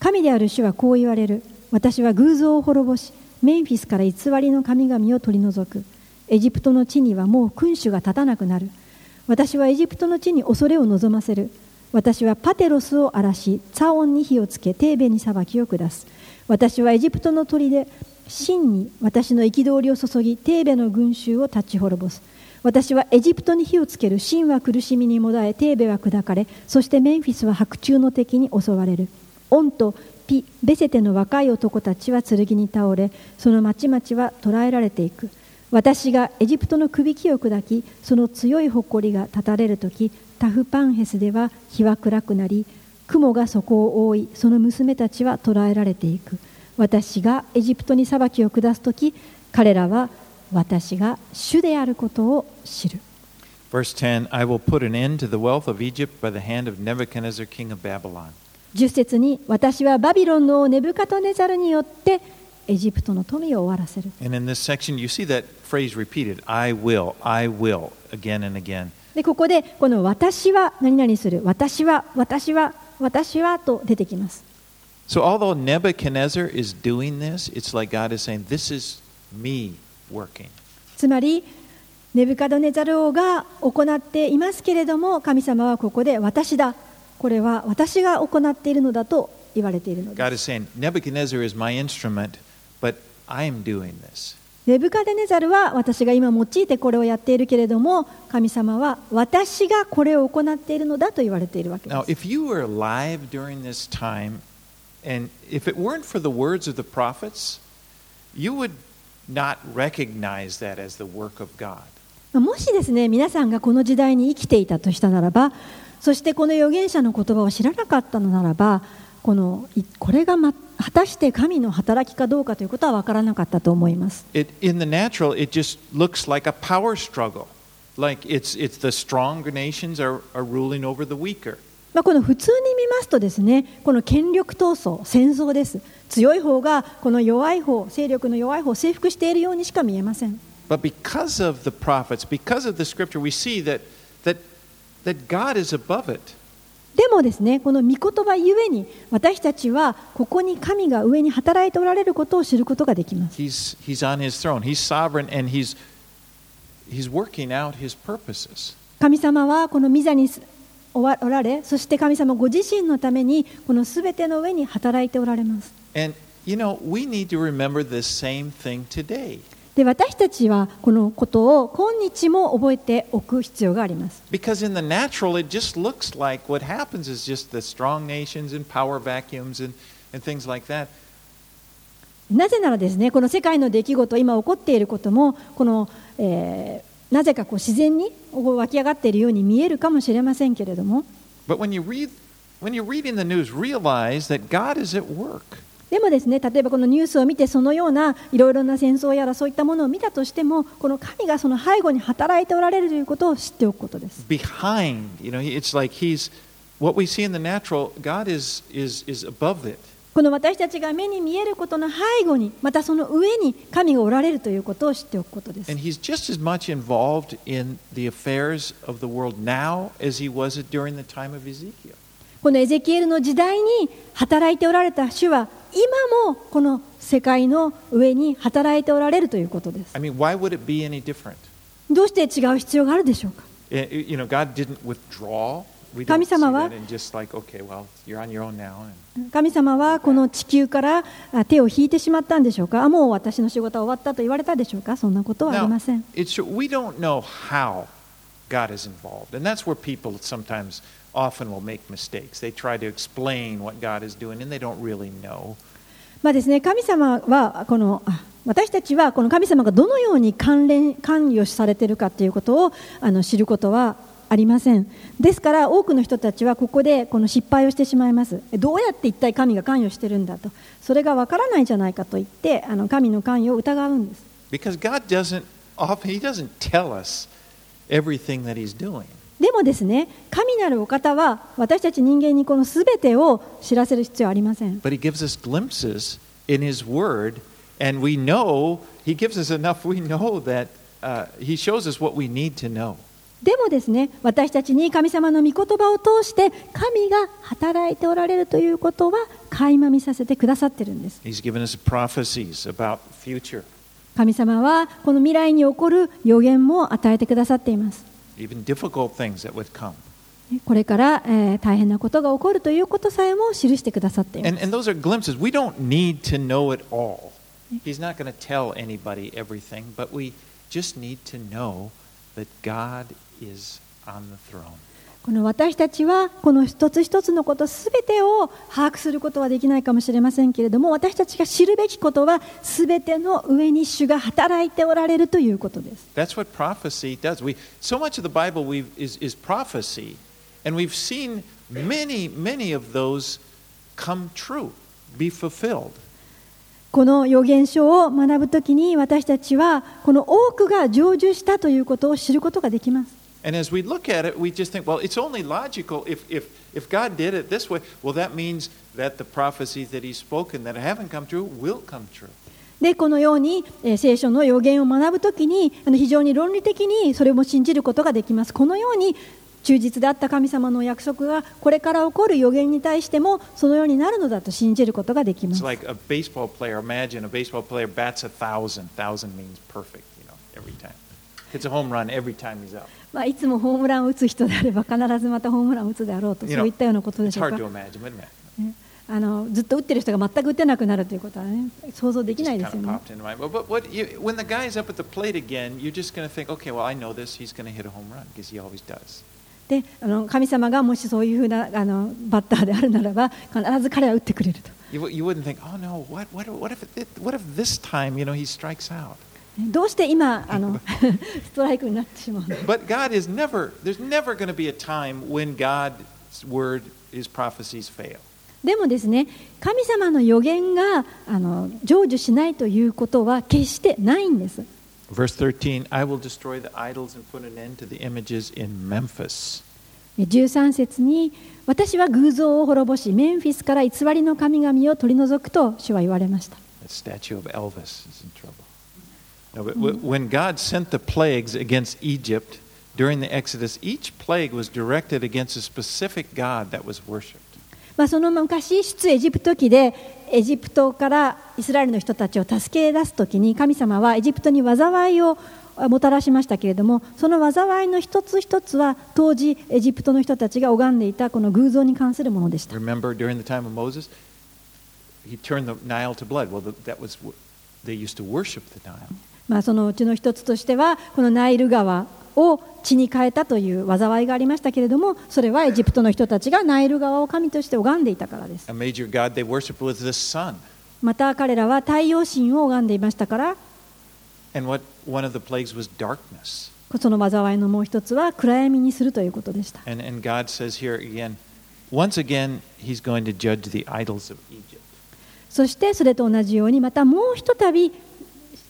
Speaker 2: 神である主はこう言われる。私は偶像を滅ぼしメンフィスから偽りの神々を取り除く。エジプトの地にはもう君主が立たなくなる。私はエジプトの地に恐れを望ませる。私はパテロスを荒らしツァオンに火をつけテーベに裁きを下す。私はエジプトの砦で真に私の憤りを注ぎテーベの群衆を立ち滅ぼす。私はエジプトに火をつける。真は苦しみにもだえテーベは砕かれそしてメンフィスは白昼の敵に襲われる。オンとピ・ベセテの若い男たちは剣に倒れその町々は捕らえられていく。私がエジプトの首輝を砕きその強い誇りが断たれる時タフパンヘスでは日は暗くなり雲がそこを覆いその娘たちは捕らえられていく。私がエジプトに裁きを下す時彼らは私が主であることを知る。
Speaker 1: Verse 10 I will put an end to the wealth of Egypt by the hand of Nebuchadnezzar, king of Babylon.
Speaker 2: 10節に私はバビロンの王ネブカトネザルによってエジプトの富を終わらせる
Speaker 1: And in this section, you see that phrase repeated I will, I will, again and again.
Speaker 2: でここでこの私は何々する私は私は私はと出てきます
Speaker 1: So, although Nebuchadnezzar is doing this, it's like God is saying, This is me working.
Speaker 2: つまりネブカドネザル王が行っていますけれども神様はここで私だこれは私が行っているのだと言われているのです。ネブカデネザルは私が今用いてこれをやっているけれども神様は私がこれを行っているのだと言われているわけ。もしですね皆さんがこの時代に生きていたとしたならばそしてこの預言者の言葉を知らなかったのならばこのいこれが、ま、果たして神の働きかどうかということは分からなかったと思います。
Speaker 1: It, in the natural, it just looks like a power struggle. Like it's, it's the stronger nations are, are ruling over the weaker.
Speaker 2: まあ、この普通に見ますとですねこの権力闘争戦争です強い方がこの弱い方勢力の弱い方を征服しているようにしか見えません
Speaker 1: But because of the prophets, because of the scripture, we see that, that,
Speaker 2: でもですね、この御言葉ゆえに、私たちはここに神が上に働いておられることを知ることができます。神様はこの御座におられ、そして神様ご自身のために、このすべての上に働いておられます。で私たちはこのことを今日も覚えておく必要があります。なぜならですね、この世界の出来事、今起こっていることも、この、えー、なぜかこう自然に湧き上がっているように見えるかもしれませんけれども。
Speaker 1: But when you read, when you reading the news, realize that God is at work.
Speaker 2: でもですね例えばこのニュースを見てそのようないろいろな戦争やらそういったものを見たとしてもこの神がその背後に働いておられるということを知っておくことです
Speaker 1: Behind, you know, it's like He's what we see in the natural. God is is is above it.
Speaker 2: この私たちが目に見えることの背後にまたその上に神がおられるということを知っておくことです
Speaker 1: And he's just as much involved in the affairs of the world now as he was during the time of Ezekiel.
Speaker 2: このエゼキエルの時代に働いておられた主は今もこの世界の上に働いておられるということです。どうして違う必要があるでしょうか？神様は神様はこの地球から手を引いてしまったんでしょうか？あもう私の仕事は終わったと言われたでしょうか？そんなことはありません。
Speaker 1: Now, often will make mistakes. They try to explain what God is doing and they don't really know.
Speaker 2: まあですね、神様はこのあ私たちはこの神様がどのように関連関与されているかということをあの知ることはありませんですから多くの人たちはここでこの失敗をしてしまいますどうやって一体神が関与してるんだとそれがわからないじゃないかと言ってあの神の関与を疑うんです
Speaker 1: Because God doesn't often, He doesn't tell us everything that He's doing.
Speaker 2: でもですね神なるお方は私たち人間にこの全てを知らせる必要はありません
Speaker 1: But He gives us glimpses in His Word, and we know, He gives us enough, we know that uh, He shows us what we need to know.
Speaker 2: でもですね私たちに神様の御言葉を通して神が働いておられるということは垣間見させてくださってるんです
Speaker 1: He's given us prophecies about future,
Speaker 2: 神様はこの未来に起こる予言も与えてくださっています
Speaker 1: even difficult things that would come.
Speaker 2: これから、えー大変なことが起こるということさえも記してくださっています
Speaker 1: And, and those are glimpses. We don't need to know it all. He's not going to tell anybody everything, but we just need to know that God is on the throne.
Speaker 2: この私たちはこの一つ一つのことすべてを把握することはできないかもしれませんけれども私たちが知るべきことはすべての上に主が働いておられるということです
Speaker 1: That's what prophecy does. We, so much of the Bible we've, is, is prophecy, and we've seen many, many of those come true, be fulfilled.
Speaker 2: この預言書を学ぶときに私たちはこの多くが成就したということを知ることができます
Speaker 1: And as we look at it, we just think, well, it's only logical if, if, if God did it this way, well, that means that the prophecies that He's spoken that haven't come true will come true.
Speaker 2: でこのように、えー聖書の予言を学ぶときにあの非常に論理的にそれも信じることができますこのように忠実であった神様の約束がこれから起こる予言に対してもそのようになるのだと信じることができます
Speaker 1: like thousand. Thousand you know,
Speaker 2: まあ、いつもホームランを打つ人であれば必ずまたホームランを打つであろうとそういったようなことでしょうあのずっと打ってる人が全く打てなくなるということは、ね、想像できないですよね。であの、神様がもしそういうふうなあのバッターであるならば必ず彼は打ってくれると。
Speaker 1: You, you
Speaker 2: どうして今あのストライクになってしまうの
Speaker 1: But God is never, there's never going to be a time when God's word, his prophecies fail.
Speaker 2: でもですね神様の予言があの成就しないということは決してないんです
Speaker 1: Verse 13 I will destroy the idols and put an end to the images in Memphis.
Speaker 2: 13節に私は偶像を滅ぼしメンフィスから偽りの神々を取り除くと主は言われました
Speaker 1: That statue of Elvis is in trouble. When God sent the plagues against Egypt during the Exodus, each plague was directed against a specific God that was worshipped.
Speaker 2: まあ、その昔出エジプト記でエジプトからイスラエルの人たちを助け出す時に神様はエジプトに災いをもたらしましたけれどもその災いの一つ一つは当時エジプトの人たちが拝んでいたこの偶像に関するものでした
Speaker 1: Remember during the time of Moses, he turned the Nile to blood. Well, th- that was they used to worship the Nile.
Speaker 2: まあ、そのうちの一つとしてはこのナイル川を血に変えたという災いがありましたけれどもそれはエジプトの人たちがナイル川を神として拝んでいたからです.また彼らは太陽神を拝んでいましたから.その災いのもう一つは暗闇にするということでした
Speaker 1: And, and God says here again, once again, he's going to judge the idols of Egypt.
Speaker 2: そしてそれと同じようにまたもうひとたび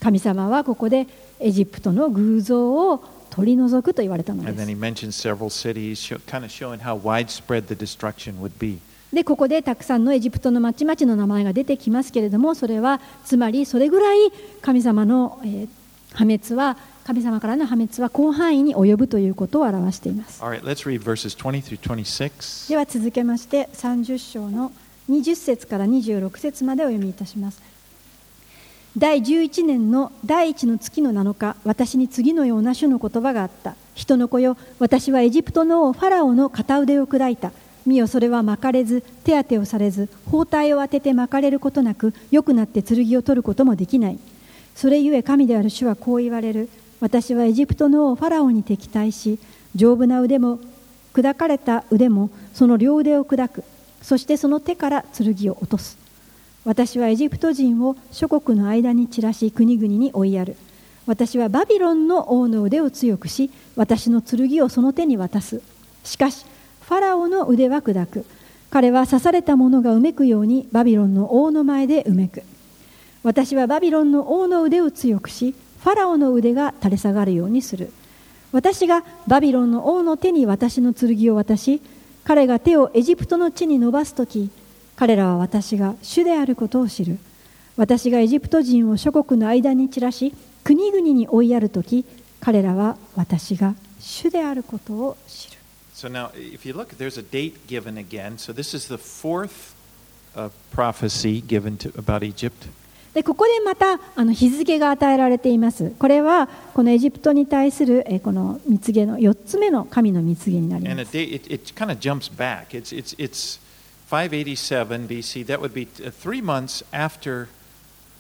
Speaker 2: 神様はここでエジプトの偶像を取り除くと言われたのですでここでたくさんのエジプトの町々の名前が出てきますけれどもそれはつまりそれぐらい神様の、えー破滅は神様からの破滅は広範囲に及ぶということを表しています。
Speaker 1: All right, let's read verses 20 through 26.
Speaker 2: では続けまして30章の20節から26節までお読みいたします。第11年の第1の月の7日、私に次のような主の言葉があった。人の子よ、私はエジプトの王ファラオの片腕を砕いた。見よ、それは巻かれず、手当てをされず、包帯を当てて巻かれることなく、良くなって剣を取ることもできない。それゆえ神である主はこう言われる。私はエジプトの王ファラオに敵対し、丈夫な腕も砕かれた腕もその両腕を砕く。そしてその手から剣を落とす。私はエジプト人を諸国の間に散らし国々に追いやる。私はバビロンの王の腕を強くし、私の剣をその手に渡す。しかし、ファラオの腕は砕く。彼は刺された者がうめくようにバビロンの王の前でうめく。私はバビロンの王の腕を強くし、ファラオの腕が垂れ下がるようにする。私がバビロンの王の手に私の剣を渡し、彼が手をエジプトの地に伸ばすとき、彼らは私が主であることを知る。私がエジプト人を諸国の間に散らし、国々に追いやるとき、彼らは私が主であることを知る。
Speaker 1: So、
Speaker 2: でここでまたあの日付が与えられています。これはこのエジプトに対するえこの蜜毛の4つ目の神の蜜毛になります。
Speaker 1: 587 BC. That would be uh, three months after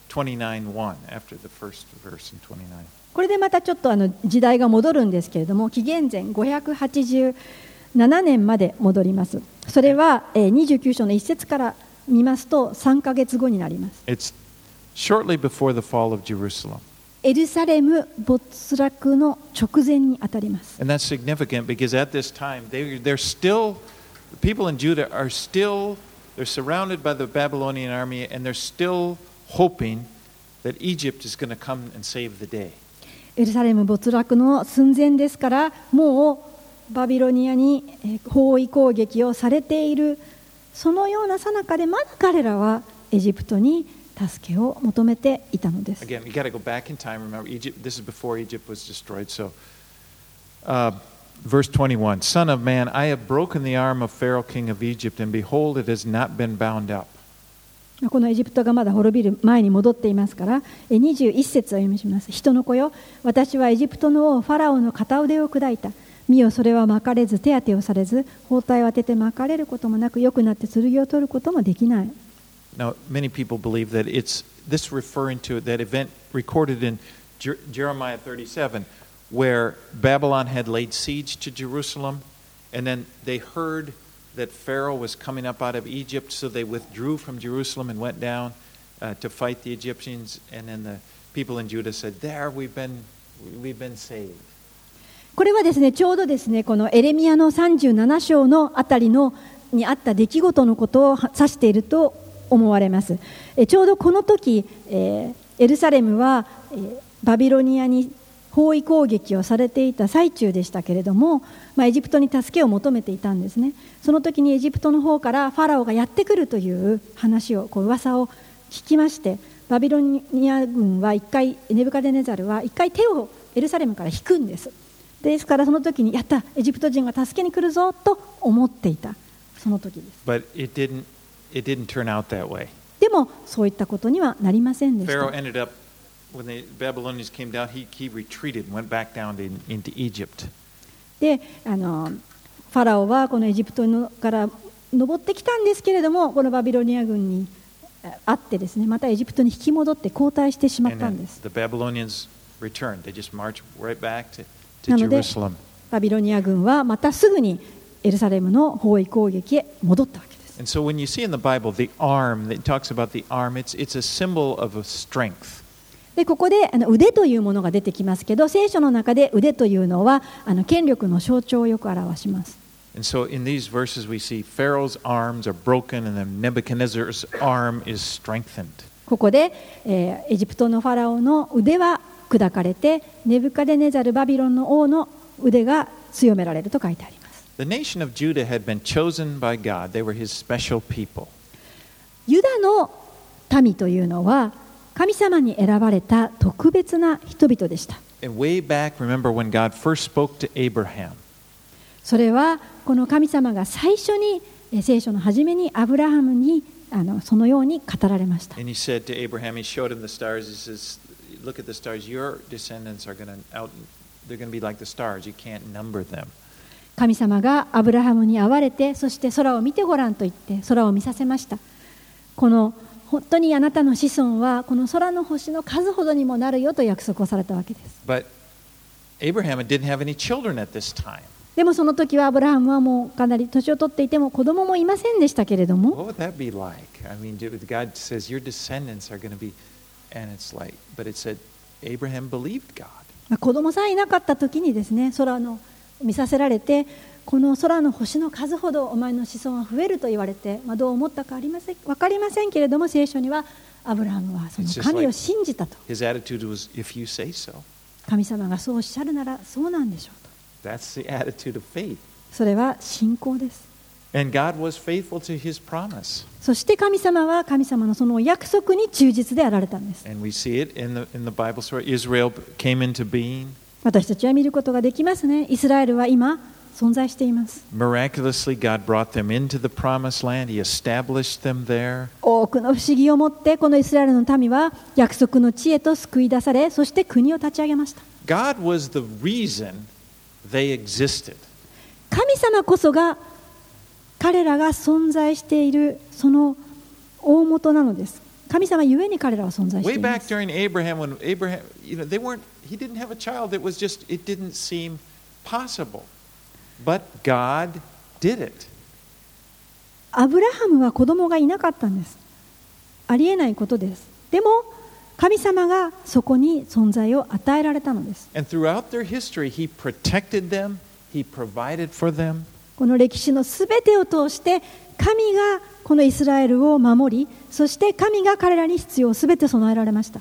Speaker 1: 29 1, after the first verse in 29.
Speaker 2: これでまたちょっとあの時代が戻るんですけれども紀元前587年まで戻りますそれはえー29章の一節から見ますと3ヶ月後になります
Speaker 1: It's shortly before the fall of Jerusalem.
Speaker 2: エルサレム没落の直前にあたります
Speaker 1: And that's significant because at this time, they, they're still, the people in Judah are still, they're surrounded by the Babylonian army and they're still hoping that Egypt is going to come and save the day.
Speaker 2: エルサレム没落の寸前ですからもうバビロニアにえー包囲攻撃をされているそのような最中でまだ彼らはエジプトに助けを求めていたのです
Speaker 1: Again, you got to go back in time. Remember, Egypt. This is before Egypt was destroyed. So, uh, verse 21: Son of man, I have broken the arm of Pharaoh, king of Egypt, and behold, it has not been bound up.
Speaker 2: このエジプトがまだ滅びる前に戻っていますからえ21節を読みします人の子よ私はエジプトの王ファラオの片腕を砕いた見よそれは巻かれず手当てをされず包帯を当てて巻かれることもなく良くなって剣を取ることもできない
Speaker 1: Now, many people believe that it's this referring to that event recorded in Jer- Jeremiah 37, where Babylon had laid siege to Jerusalem, and then they heard that Pharaoh was coming up out of Egypt, so they withdrew from Jerusalem and went down uh, to fight the Egyptians. And then the people in Judah said, "There, we've been, we've been saved."
Speaker 2: これはですねちょうどですねこのエレミアの37章のあたりのにあった出来事のことを指していると思われますえちょうどこの時、えーエルサレムは、えーバビロニアに 包囲攻撃をされていた最中でしたけれども、まあ、エジプトに助けを求めていたんですねその時にエジプトの方からファラオがやってくるという話をこう噂を聞きましてバビロニア軍は一回ネブカデネザルは一回手をエルサレムから引くんですですからその時にやったエジプト人が助けに来るぞと思っていたその時です
Speaker 1: But it didn't. It didn't turn out that way.
Speaker 2: でもそういったことにはなりませんでした
Speaker 1: ended up when the Babylonians came down. He, he retreated and went back down to, into Egypt.
Speaker 2: であのファラオはこのエジプトのから登ってきたんですけれどもこのバビロニア軍にあ会ってですねまたエジプトに引き戻って後退してしまったんです
Speaker 1: the Babylonians returned. They just marched right back to, to
Speaker 2: なので
Speaker 1: Jerusalem.
Speaker 2: バビロニア軍はまたすぐにエルサレムの包囲攻撃へ戻ったわけです
Speaker 1: And so when you see in the Bible the arm, it talks about the arm, it's, it's a symbol of a strength.
Speaker 2: でここであの腕というものが出てきますけど、聖書の中で腕というのはあの権力の象徴をよく表します。ここで、え、エジプトのファラオの腕は砕かれて、ネブカデネザル・バビロンの王の腕が強められると書いてあります。ユダの民というのは、神様に選ばれた特別な人々でしたそれはこの神様が最初にえ聖書の初めにアブラハムにあのそのように語られました
Speaker 1: and he said to Abraham, he showed him the stars. He says, Look at the stars. Your descendants are going to out, they're going to be like the stars. You can't number them.
Speaker 2: 神様がアブラハムに会われてそして空を見てごらんと言って空を見させましたこの本当にあなたの子孫はこの空の星の数ほどにもなるよと約束をされたわけです。でもその時はアブラハムはもうかなり年を取っていても子供もいませんでしたけれども。子供さえいなかった時にですね、空の見させられて、この空の星の数ほどお前の子孫は増えると言われて、まあ、どう思ったかありません分かりませんけれども聖書にはアブラハムはその神を信じたと
Speaker 1: His attitude was, if you say so.
Speaker 2: 神様がそうおっしゃるならそうなんでしょうと
Speaker 1: That's the attitude of faith.
Speaker 2: それは信仰です
Speaker 1: And God was faithful to his promise.
Speaker 2: そして神様は神様のそのお約束に忠実であられたんです
Speaker 1: And we see it in the, in the Bible story. Israel came into being.
Speaker 2: 私たちは見ることができますねイスラエルは今存在しています
Speaker 1: Miraculously, God brought them into the promised land. He established them there.
Speaker 2: 多くの不思議をもってこのイスラエルの民は約束の地へと救い出されそして国を立ち上げました
Speaker 1: God was the reason they existed.
Speaker 2: 神様こそが彼らが存在しているその大元なのです神様ゆえに彼らは存在して
Speaker 1: Way
Speaker 2: いま
Speaker 1: back
Speaker 2: す
Speaker 1: during Abraham, when Abraham, you know, they weren't, he didn't have a child. It was just, it didn't seem possible.
Speaker 2: アブラハムは子供がいなかったんです。ありえないことです。でも、神様がそこに存在を与えられたのです。
Speaker 1: History, them, them.
Speaker 2: この歴史のすべてを通して、神がこのイスラエルを守り、そして神が彼らに必要すべて備えられました。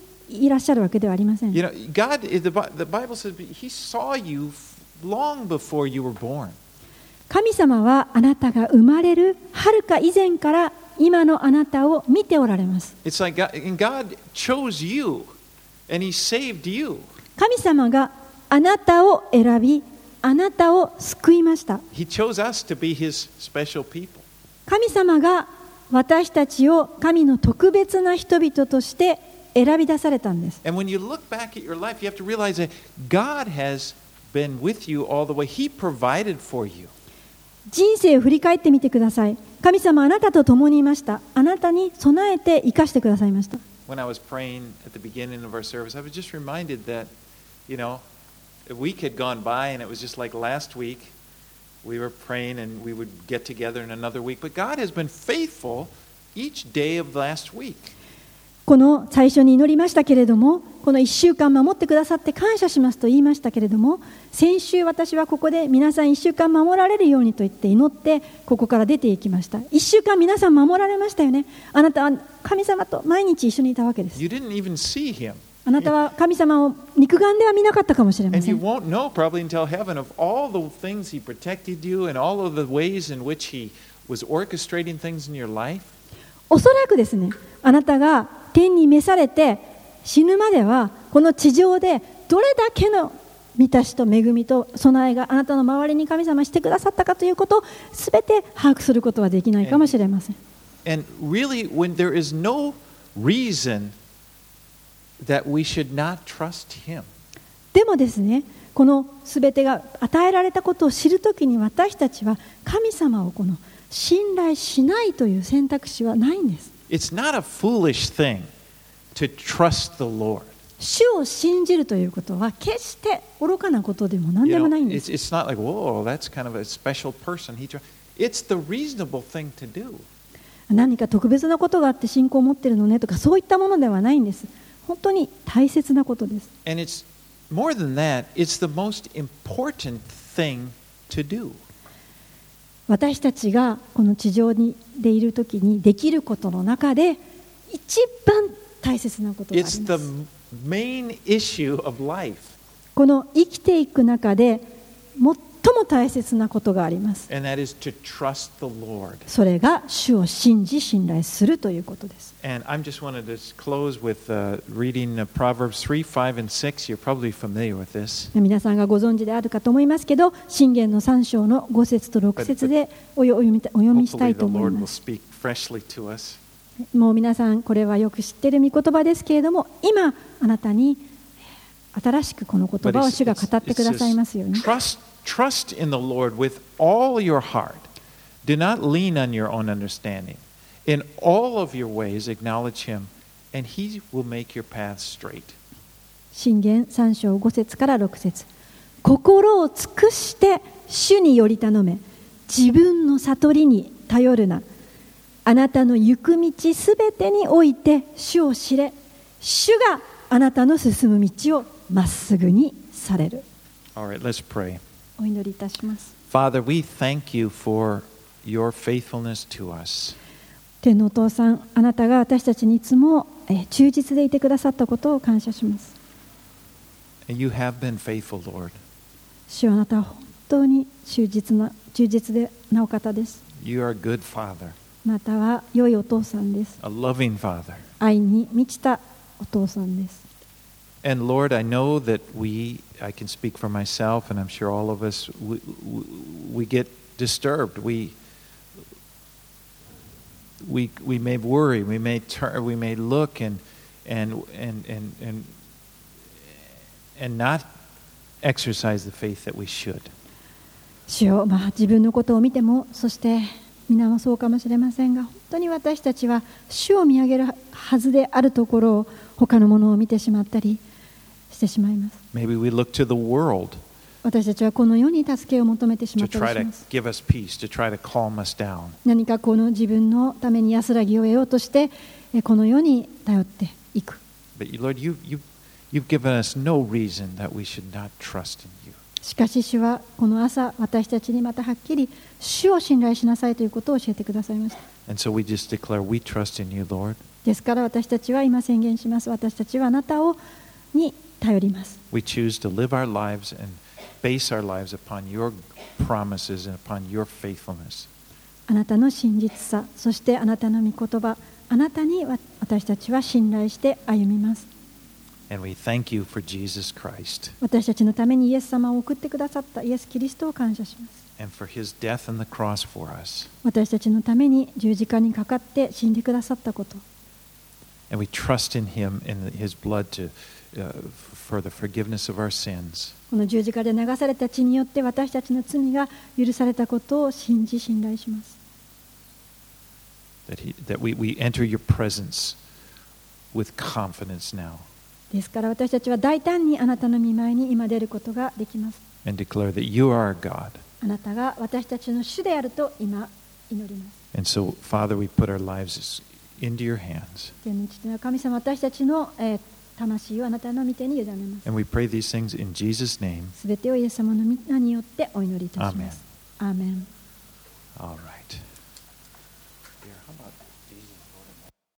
Speaker 2: いらっしゃるわけではありません。神様はあなたが生まれるはるか以前から今のあなたを見ておられます。神様があなたを選び、あなたを救いました。神様が私たちを神の特別な人々として選び出されたんです
Speaker 1: And when you look back at your life, you have to realize that God has been with you all the way. He provided for you.
Speaker 2: 人生を振り返ってみてください神様あなたと共にいましたあなたに備えて生かしてくださいました
Speaker 1: When I was praying at the beginning of our service, I was just reminded that, you know, a week had gone by and it was just like last week. We were praying and we would get together in another week. But God has been faithful each day of last week.
Speaker 2: この最初に祈りましたけれどもこの1週間守ってくださって感謝しますと言いましたけれども先週私はここで皆さん1週間守られるようにと言って祈ってここから出ていきました1週間皆さん守られましたよねあなたは神様と毎日一緒にいたわけです
Speaker 1: You didn't even see Him.
Speaker 2: あなたは神様を肉眼では見なかったかもしれま
Speaker 1: And
Speaker 2: せ
Speaker 1: you
Speaker 2: ん
Speaker 1: won't know probably until heaven of all the things He protected you and all of the ways in which He was orchestrating things in your life.
Speaker 2: おそらくですねあなたが天に召されて死ぬまではこの地上でどれだけの満たしと恵みと備えがあなたの周りに神様してくださったかということを全て把握することはできないかもしれません
Speaker 1: And really, when there is no reason that we should not trust Him.
Speaker 2: でもですねこの全てが与えられたことを知るときに私たちは神様をこの信頼しないという選択肢はないんです
Speaker 1: It's not a foolish thing to trust the Lord.
Speaker 2: 主を信じるということは決して愚かなことでも何
Speaker 1: You
Speaker 2: でも
Speaker 1: know,
Speaker 2: ないんで
Speaker 1: it's,
Speaker 2: す。
Speaker 1: it's not like, whoa, that's kind of a special person. He, tr-" it's the reasonable thing to do.
Speaker 2: 何か特別なことがあって信仰を持ってるのねとかそういったものではないんです。本当に大切なことです。
Speaker 1: And it's more than that, it's the most important thing to do.
Speaker 2: 私たちがこの地上にでいる時にできることの中で一番大切なことがあり
Speaker 1: It's
Speaker 2: ま
Speaker 1: the
Speaker 2: す。
Speaker 1: main issue of life.
Speaker 2: この生きていく中で最最も大切なことがあります。それが主を信じ、信頼するということです。皆さんがご存知であるかと思いますけど、信玄の3章の5節と6節でお読みしたいと思います。もう皆さん、これはよく知っている御言葉ですけれども、今、あなたに新しくこの言葉を主が語ってくださいますように。
Speaker 1: Trust, in the Lord with all your heart. Do not lean on your own understanding. In all of your ways, acknowledge Him, and He will make your paths straight.
Speaker 2: 信玄3章5節から6節心を尽くして主により頼め自分の悟りに頼るなあなたの行く道すべてにおいて主を知れ主があなたの進む道をまっすぐにされる
Speaker 1: All right, let's pray.
Speaker 2: お祈りいたします
Speaker 1: Father, we thank you for your faithfulness to us.
Speaker 2: 天のお父さんあなたが私たちにいつもえー忠実でいてくださったことを感謝します
Speaker 1: And you have been faithful, Lord.
Speaker 2: 主はあなたは本当に忠実な忠実でなお方です
Speaker 1: You are a good Father,
Speaker 2: あなたは良いお父さんです
Speaker 1: a loving Father.
Speaker 2: 愛に満ちたお父さんです。
Speaker 1: And Lord, I know that we, I can speak for myself, and I'm sure all of us, we, we, we get disturbed. We, we, we may worry, we may turn, we may look and, and, and, and, and, and not exercise the faith that we should.
Speaker 2: 主よ、まあ、自分のことを見ても、そして皆もそうかもしれませんが、本当に私たちは主を見上げるはずであるところを他のものを見てしまったり してしまいます。私たちはこの世に助けを求めてしまったりします何かこの自分のために安らぎを得ようとして、この世に頼っていく。しかし、主はこの朝、私たちにまたはっきり、主を信頼しなさいということを教えてくださいました。ですから私たちは今宣言します。私たちはあなたをに頼ります。
Speaker 1: We choose to live our lives and base our lives upon your promises and upon your faithfulness.
Speaker 2: あなたの真実さ、そしてあなたの御言葉、あなたにわ私たちは信頼して歩みます。
Speaker 1: And we thank you for Jesus Christ
Speaker 2: 私たちのためにイエス様を送ってくださったイエス・キリストを感謝します。
Speaker 1: and for his death on the cross for us.
Speaker 2: 私たちのために十字架にかかって死んでくださったこと。
Speaker 1: And we trust in him and his blood to, uh,
Speaker 2: この十字架で流された血によって私たちの罪が許されたことを信じ信頼します。ですから私たちは大胆にあなたの見舞いに今出ることができます。あなたが私たちの主であると今祈ります。神様私たちの、魂をあなたの御手に委ねます。
Speaker 1: And we pray these things in Jesus' name.
Speaker 2: すべてをイエス様の皆によってお祈りいたします。アーメン
Speaker 1: All right.